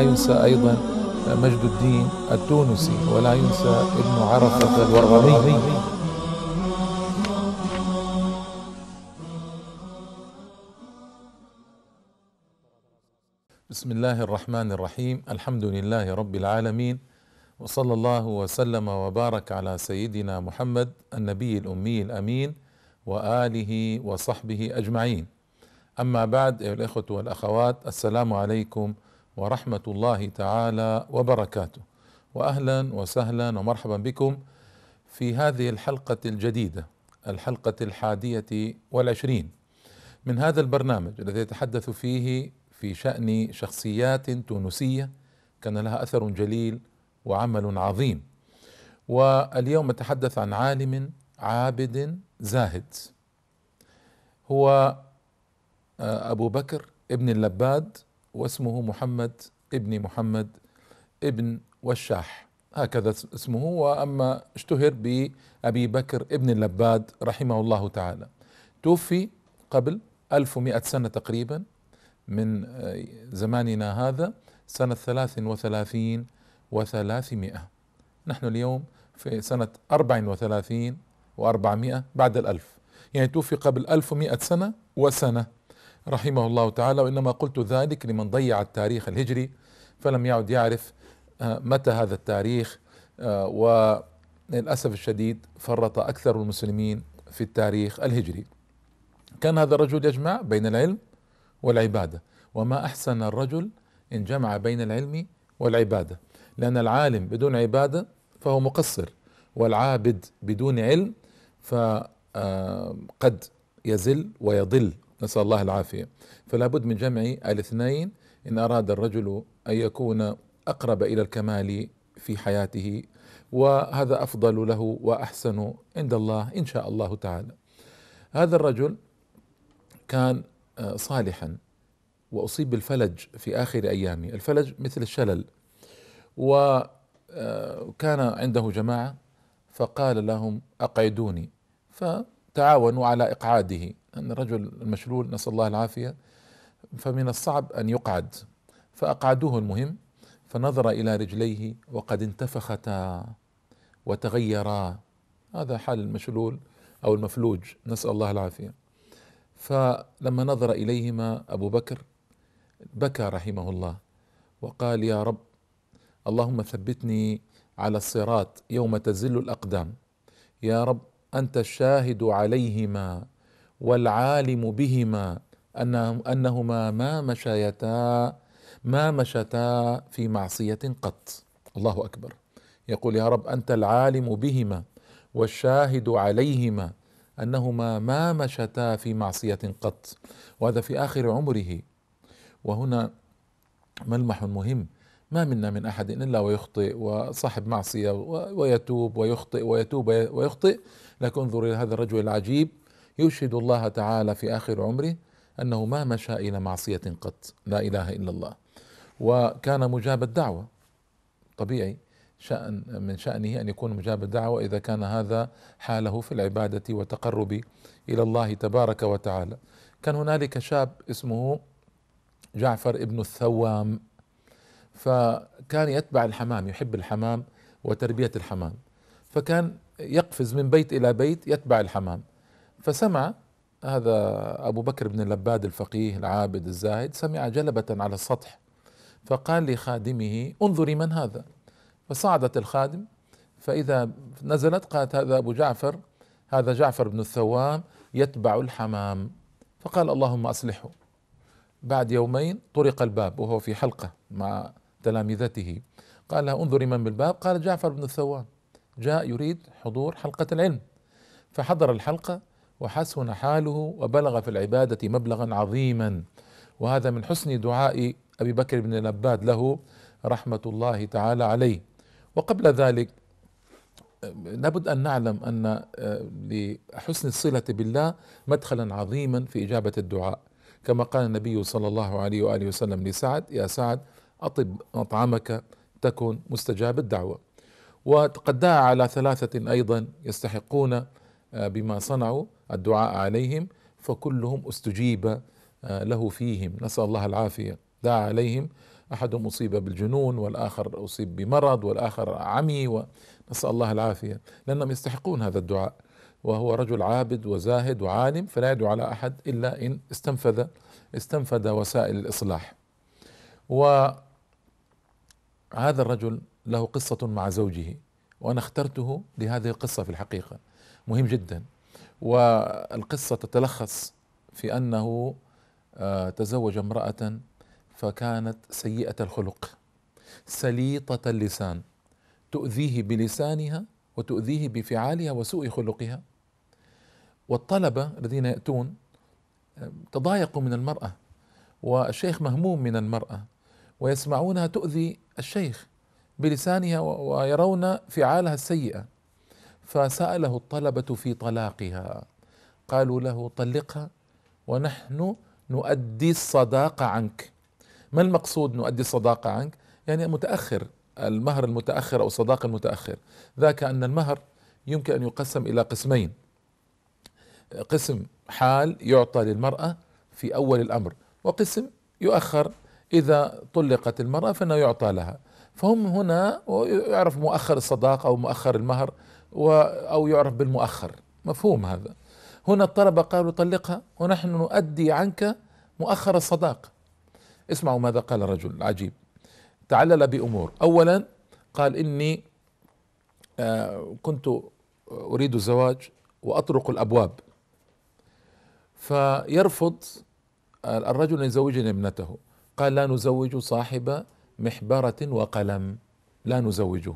ينسى أيضا مجد الدين التونسي ولا ينسى ابن عرفة الورغمي بسم الله الرحمن الرحيم. الحمد لله رب العالمين. وصلى الله وسلم وبارك على سيدنا محمد النبي الأمي الأمين وآله وصحبه أجمعين. أما بعد أيها الإخوة والأخوات السلام عليكم ورحمة الله تعالى وبركاته. واهلا وسهلا ومرحبا بكم في هذه الحلقة الجديدة الحلقة الحادية والعشرين من هذا البرنامج الذي يتحدث فيه في شأن شخصيات تونسية كان لها أثر جليل وعمل عظيم. واليوم نتحدث عن عالم عابد زاهد. هو أبو بكر ابن اللباد واسمه محمد ابن محمد ابن وشاح. هكذا اسمه وأما اشتهر بأبي بكر ابن اللباد رحمه الله تعالى. توفي قبل 1100 سنة تقريبا من زماننا هذا سنة 33 وثلاثمائة. نحن اليوم في سنة أربع وثلاثين وأربعمائة بعد الألف. يعني توفي قبل ألف ومائة سنة وسنة. رحمه الله تعالى وإنما قلت ذلك لمن ضيع التاريخ الهجري فلم يعد يعرف متى هذا التاريخ وللأسف الشديد فرط أكثر المسلمين في التاريخ الهجري. كان هذا الرجل يجمع بين العلم والعبادة وما أحسن الرجل إن جمع بين العلم والعبادة لأن العالم بدون عبادة فهو مقصر والعابد بدون علم فقد يزل ويضل. نسأل الله العافية. فلا بد من جمع الاثنين إن أراد الرجل أن يكون أقرب إلى الكمال في حياته وهذا أفضل له وأحسن عند الله إن شاء الله تعالى. هذا الرجل كان صالحا وأصيب بالفلج في آخر أيامه الفلج مثل الشلل وكان عنده جماعة فقال لهم أقعدوني فتعاونوا على إقعاده. أن الرجل المشلول نسأل الله العافية. فمن الصعب أن يقعد. فأقعدوه المهم فنظر إلى رجليه وقد انتفختا وتغيرا. هذا حال المشلول أو المفلوج. نسأل الله العافية. فلما نظر إليهما أبو بكر بكى رحمه الله وقال يا رب اللهم ثبتني على الصراط يوم تزل الأقدام. يا رب أنت الشاهد عليهما. والعالم بهما أنهما ما مشيتا ما مشتا في معصية قط. الله أكبر. يقول يا رب أنت العالم بهما والشاهد عليهما أنهما ما مشتا في معصية قط. وهذا في آخر عمره. وهنا ملمح مهم. ما منا من أحد إلا ويخطئ وصاحب معصية ويتوب ويخطئ ويتوب ويخطئ. لكن انظر إلى هذا الرجل العجيب. يشهد الله تعالى في آخر عمره أنه ما مشى إلى معصية قط لا إله إلا الله. وكان مجاب الدعوة. طبيعي شأن من شأنه أن يكون مجاب الدعوة إذا كان هذا حاله في العبادة والتقرب إلى الله تبارك وتعالى. كان هنالك شاب اسمه جعفر ابن الثوام. فكان يتبع الحمام يحب الحمام وتربية الحمام. فكان يقفز من بيت إلى بيت يتبع الحمام. فسمع هذا أبو بكر بن اللباد الفقيه العابد الزاهد سمع جلبة على السطح فقال لخادمه انظري من هذا. فصعدت الخادم فإذا نزلت قالت هذا أبو جعفر هذا جعفر بن الثوام يتبع الحمام. فقال اللهم أصلحه. بعد يومين طرق الباب وهو في حلقة مع تلامذته. قال لها انظري من بالباب. قال جعفر بن الثوام. جاء يريد حضور حلقة العلم. فحضر الحلقة وحسن حاله وبلغ في العبادة مبلغا عظيما. وهذا من حسن دعاء أبي بكر بن لباد له رحمة الله تعالى عليه. وقبل ذلك لابد أن نعلم أن لحسن الصلة بالله مدخلا عظيما في إجابة الدعاء. كما قال النبي صلى الله عليه وآله وسلم لسعد يا سعد أطب مطعمك تكن مستجاب الدعوة. وقد دعا على ثلاثة أيضا يستحقون بما صنعوا الدعاء عليهم فكلهم استجيب له فيهم. نسأل الله العافية. دعا عليهم. أحدهم أصيب بالجنون والآخر أصيب بمرض والآخر عمي ونسأل الله العافية. لأنهم يستحقون هذا الدعاء. وهو رجل عابد وزاهد وعالم فلا يدعو على أحد إلا إن استنفذ استنفذ وسائل الإصلاح. وهذا الرجل له قصة مع زوجه. وأنا اخترته لهذه القصة في الحقيقة. مهم جدا. والقصة تتلخص في أنه آه، تزوج امرأة فكانت سيئة الخلق سليطة اللسان تؤذيه بلسانها وتؤذيه بفعالها وسوء خلقها. والطلبة الذين يأتون آه، تضايقوا من المرأة والشيخ مهموم من المرأة ويسمعونها تؤذي الشيخ. بلسانها ويرون فعالها السيئة. فسأله الطلبة في طلاقها. قالوا له طلقها ونحن نؤدي الصداقة عنك. ما المقصود نؤدي الصداقة عنك؟ يعني متأخر المهر المتأخر أو الصداقة المتأخر. ذاك أن المهر يمكن أن يقسم إلى قسمين. قسم حال يعطى للمرأة في أول الأمر وقسم يؤخر. إذا طلقت المرأة فإنه يعطى لها. فهم هنا يعرف مؤخر الصداقة أو مؤخر المهر أو يعرف بالمؤخر. مفهوم هذا. هنا الطلبة قالوا طلقها ونحن نؤدي عنك مؤخر الصداقة. اسمعوا ماذا قال الرجل العجيب تعلل بأمور. أولا قال إني آه، كنت أريد الزواج وأطرق الأبواب. فيرفض الرجل أن يزوجني ابنته. قال لا نزوج صاحب محبرة وقلم لا نزوجه.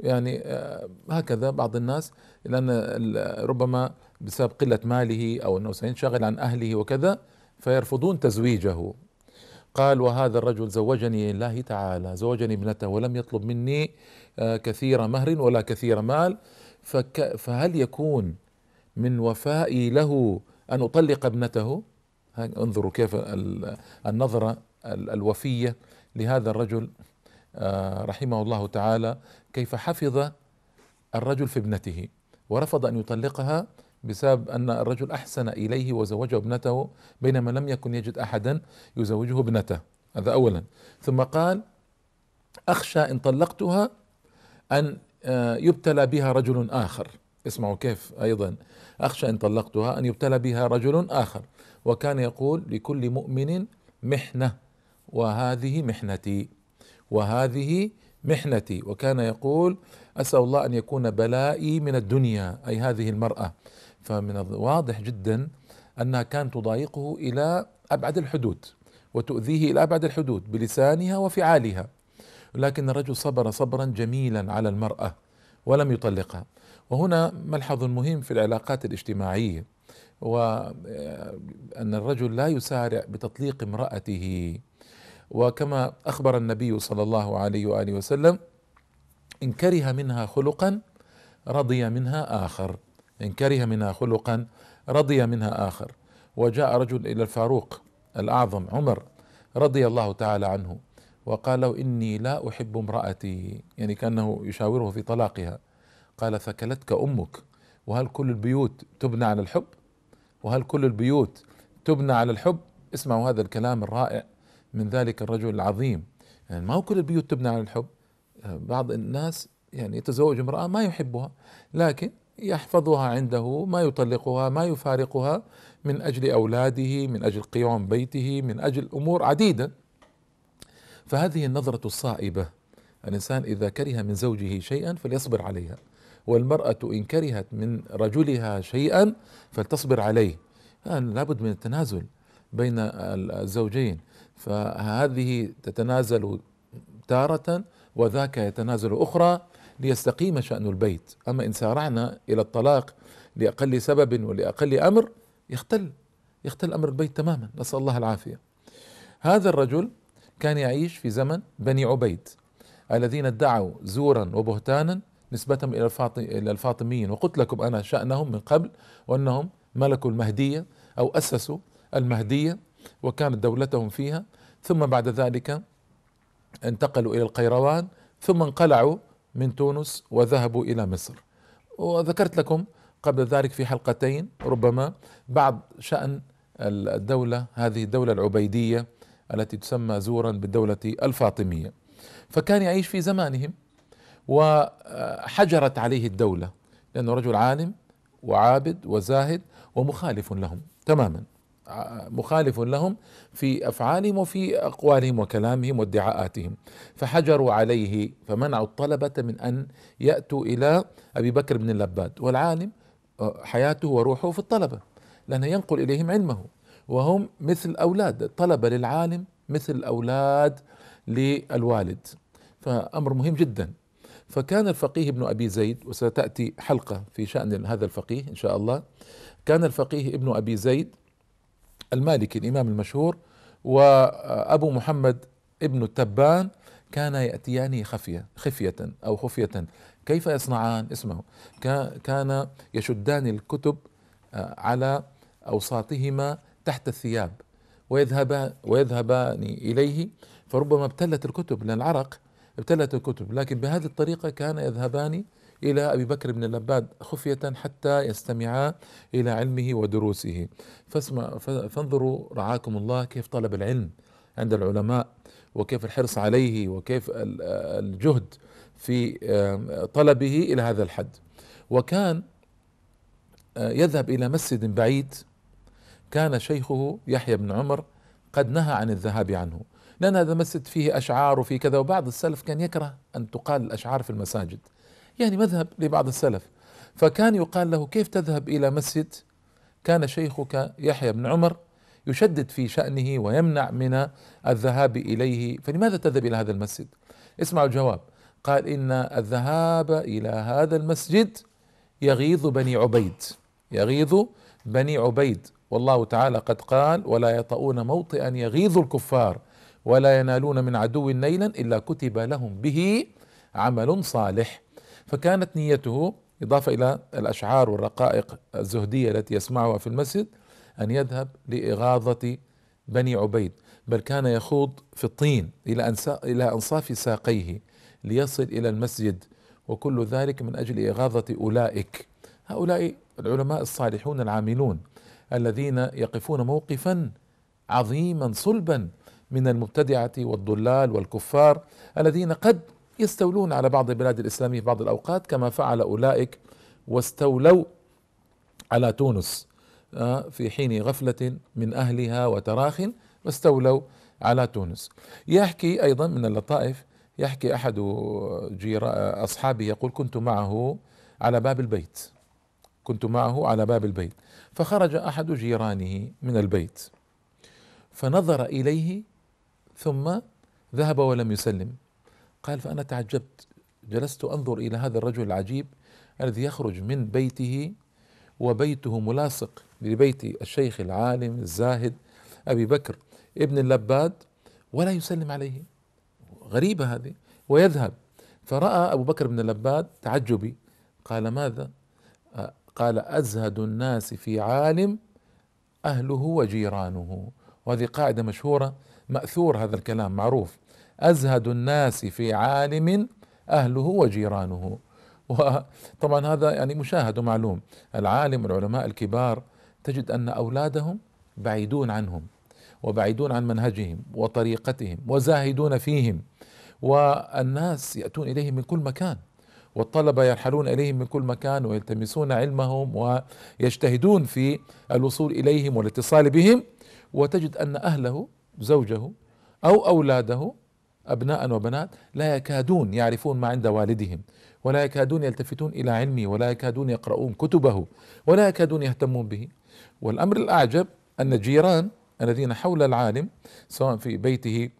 يعني آه، هكذا بعض الناس لأن ربما بسبب قلة ماله أو أنه سينشغل عن أهله وكذا فيرفضون تزويجه. قال وهذا الرجل زوجني لله تعالى زوجني ابنته ولم يطلب مني آه، كثير مهر ولا كثير مال فهل يكون من وفائي له أن أطلق ابنته؟ انظروا كيف النظرة الوفية. لهذا الرجل آه، رحمه الله تعالى كيف حفظ الرجل في ابنته ورفض أن يطلقها بسبب أن الرجل أحسن إليه وزوجه ابنته بينما لم يكن يجد أحدا يزوجه ابنته. هذا اولا. ثم قال أخشى إن طلقتها أن آه، يبتلى بها رجل آخر. اسمعوا كيف أيضا. أخشى إن طلقتها أن يبتلى بها رجل آخر. وكان يقول لكل مؤمن محنة. وهذه محنتي. وهذه محنتي. وكان يقول أسأل الله أن يكون بلائي من الدنيا أي هذه المرأة. فمن الواضح جدا أنها كانت تضايقه إلى أبعد الحدود وتؤذيه إلى أبعد الحدود بلسانها وفعالها. لكن الرجل صبر صبرا جميلا على المرأة ولم يطلقها. وهنا ملحظ مهم في العلاقات الاجتماعية وان الرجل لا يسارع بتطليق امرأته. وكما أخبر النبي صلى الله عليه وآله وسلم إن كره منها خلقا رضي منها آخر. إن كره منها خلقا رضي منها آخر. وجاء رجل إلى الفاروق الأعظم عمر رضي الله تعالى عنه وقال له إني لا أحب امرأتي يعني كأنه يشاوره في طلاقها. قال ثكلتك أمك وهل كل البيوت تبنى على الحب؟ وهل كل البيوت تبنى على الحب؟ اسمعوا هذا الكلام الرائع. من ذلك الرجل العظيم. يعني ما هو كل البيوت تبنى على الحب. بعض الناس يعني يتزوج امرأة ما يحبها لكن يحفظها عنده ما يطلقها ما يفارقها من أجل أولاده من أجل قيام بيته من أجل أمور عديدة. فهذه النظرة الصائبة. الإنسان إذا كره من زوجه شيئا فليصبر عليها والمرأة إن كرهت من رجلها شيئا فلتصبر عليه. يعني لابد من التنازل بين الزوجين. فهذه تتنازل تارة وذاك يتنازل أخرى ليستقيم شأن البيت. أما إن سارعنا إلى الطلاق لأقل سبب ولأقل أمر يختل يختل أمر البيت تماما. نسأل الله العافية. هذا الرجل كان يعيش في زمن بني عبيد الذين ادعوا زورا وبهتانا نسبتهم إلى الفاطميين. وقلت لكم أنا شأنهم من قبل وأنهم ملكوا المهدية أو أسسوا المهدية. وكانت دولتهم فيها. ثم بعد ذلك انتقلوا إلى القيروان. ثم انقلعوا من تونس وذهبوا إلى مصر. وذكرت لكم قبل ذلك في حلقتين ربما بعض شأن الدولة هذه الدولة العبيدية التي تسمى زورا بالدولة الفاطمية. فكان يعيش في زمانهم وحجرت عليه الدولة لأنه رجل عالم وعابد وزاهد ومخالف لهم تماما. مخالف لهم في أفعالهم وفي أقوالهم وكلامهم وادعاءاتهم. فحجروا عليه فمنعوا الطلبة من أن يأتوا إلى أبي بكر بن اللباد. والعالم حياته وروحه في الطلبة لأنه ينقل إليهم علمه. وهم مثل أولاد الطلبه للعالم مثل أولاد للوالد. فأمر مهم جدا. فكان الفقيه ابن أبي زيد وستأتي حلقة في شأن هذا الفقيه إن شاء الله كان الفقيه ابن أبي زيد المالكي الإمام المشهور وأبو محمد ابن التبان كان يأتيان خفية خفية أو خفية. كيف يصنعان؟ اسمه. كان يشدان الكتب آه، على أوساطهما تحت الثياب ويذهبان ويذهبان إليه فربما ابتلت الكتب لأن العرق ابتلت الكتب. لكن بهذه الطريقة كان يذهبان إلى أبي بكر بن اللباد خفية حتى يستمعا إلى علمه ودروسه. فاسمع فانظروا رعاكم الله كيف طلب العلم عند العلماء وكيف الحرص عليه وكيف الجهد في طلبه إلى هذا الحد. وكان آه، يذهب إلى مسجد بعيد كان شيخه يحيى بن عمر قد نهى عن الذهاب عنه. لأن هذا المسجد فيه أشعار وفي كذا وبعض السلف كان يكره أن تقال الأشعار في المساجد. يعني مذهب لبعض السلف. فكان يقال له كيف تذهب إلى مسجد؟ كان شيخك يحيى بن عمر يشدد في شأنه ويمنع من الذهاب إليه. فلماذا تذهب إلى هذا المسجد؟ اسمعوا الجواب. قال إن الذهاب إلى هذا المسجد يغيظ بني عبيد. يغيظ بني عبيد. والله تعالى قد قال ولا يطؤون موطئا يغيظ الكفار ولا ينالون من عدو نيلا إلا كتب لهم به عمل صالح. فكانت نيته إضافة إلى الأشعار والرقائق الزهدية التي يسمعها في المسجد أن يذهب لإغاظة بني عبيد بل كان يخوض في الطين إلى إلى أنصاف ساقيه ليصل إلى المسجد وكل ذلك من أجل إغاظة أولئك. هؤلاء العلماء الصالحون العاملون الذين يقفون موقفا عظيما صلبا من المبتدعة والضلال والكفار الذين قد يستولون على بعض البلاد الإسلامية في بعض الأوقات كما فعل أولئك واستولوا على تونس آه، في حين غفلة من أهلها وتراخ واستولوا على تونس. يحكي أيضا من اللطائف يحكي أحد أصحابه يقول كنت معه على باب البيت كنت معه على باب البيت. فخرج أحد جيرانه من البيت فنظر إليه ثم ذهب ولم يسلم. قال فأنا تعجبت جلست أنظر إلى هذا الرجل العجيب الذي يخرج من بيته وبيته ملاصق لبيت الشيخ العالم الزاهد أبي بكر ابن اللباد ولا يسلم عليه. غريبة هذه. ويذهب. فرأى أبو بكر بن اللباد تعجبي. قال ماذا؟ قال أزهد الناس في عالم أهله وجيرانه. وهذه قاعدة مشهورة مأثور هذا الكلام معروف. أزهد الناس في عالم أهله وجيرانه. وطبعا هذا يعني مشاهد ومعلوم. العالم والعلماء الكبار تجد أن أولادهم بعيدون عنهم وبعيدون عن منهجهم وطريقتهم وزاهدون فيهم والناس يأتون إليهم من كل مكان والطلبة يرحلون إليهم من كل مكان ويلتمسون علمهم ويجتهدون في الوصول إليهم والاتصال بهم وتجد أن أهله زوجه أو أولاده أبناء وبنات لا يكادون يعرفون ما عند والدهم ولا يكادون يلتفتون إلى علمه ولا يكادون يقرؤون كتبه ولا يكادون يهتمون به. والأمر الأعجب أن الجيران الذين حول العالم سواء في بيته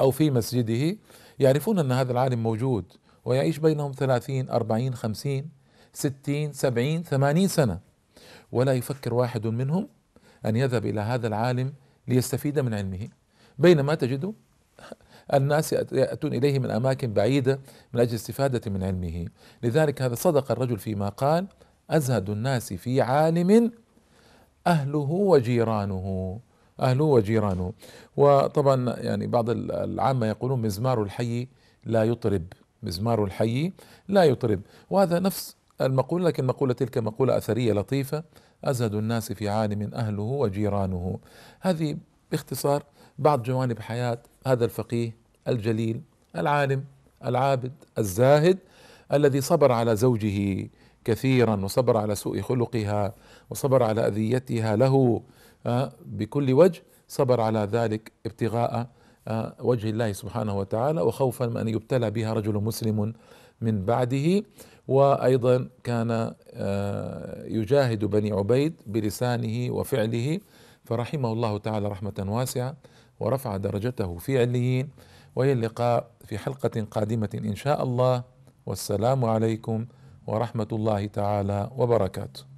أو في مسجده يعرفون أن هذا العالم موجود ويعيش بينهم ثلاثين أربعين خمسين ستين سبعين ثمانين سنة. ولا يفكر واحد منهم أن يذهب إلى هذا العالم ليستفيد من علمه. بينما تجد الناس يأتون إليه من أماكن بعيدة من أجل الاستفادة من علمه. لذلك هذا صدق الرجل فيما قال أزهد الناس في عالم أهله وجيرانه. أهله وجيرانه. وطبعا يعني بعض العامة يقولون مزمار الحي لا يطرب. مزمار الحي لا يطرب. وهذا نفس المقولة لكن مقولة تلك مقولة أثرية لطيفة. أزهد الناس في عالم أهله وجيرانه. هذه باختصار بعض جوانب حياة هذا الفقيه الجليل العالم العابد الزاهد الذي صبر على زوجه كثيرا وصبر على سوء خلقها وصبر على أذيتها له آه، بكل وجه صبر على ذلك ابتغاء آه، وجه الله سبحانه وتعالى وخوفا من أن يبتلى بها رجل مسلم من بعده. وأيضا كان آه، يجاهد بني عبيد بلسانه وفعله فرحمه الله تعالى رحمة واسعة. ورفع درجته في عليين. وإلى اللقاء في حلقة قادمة إن شاء الله. والسلام عليكم ورحمة الله تعالى وبركاته.